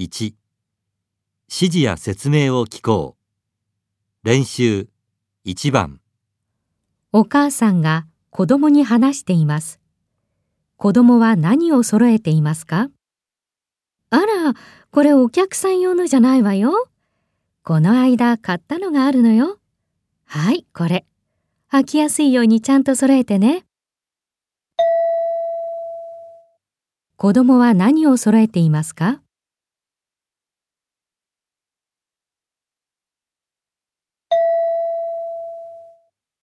1指示や説明を聞こう練習1番お母さんが子供に話しています。子供は何を揃えていますか？あら、これお客さん用のじゃないわよ。この間買ったのがあるのよ。はい、これ。履きやすいようにちゃんと揃えてね。子供は何を揃えていますか？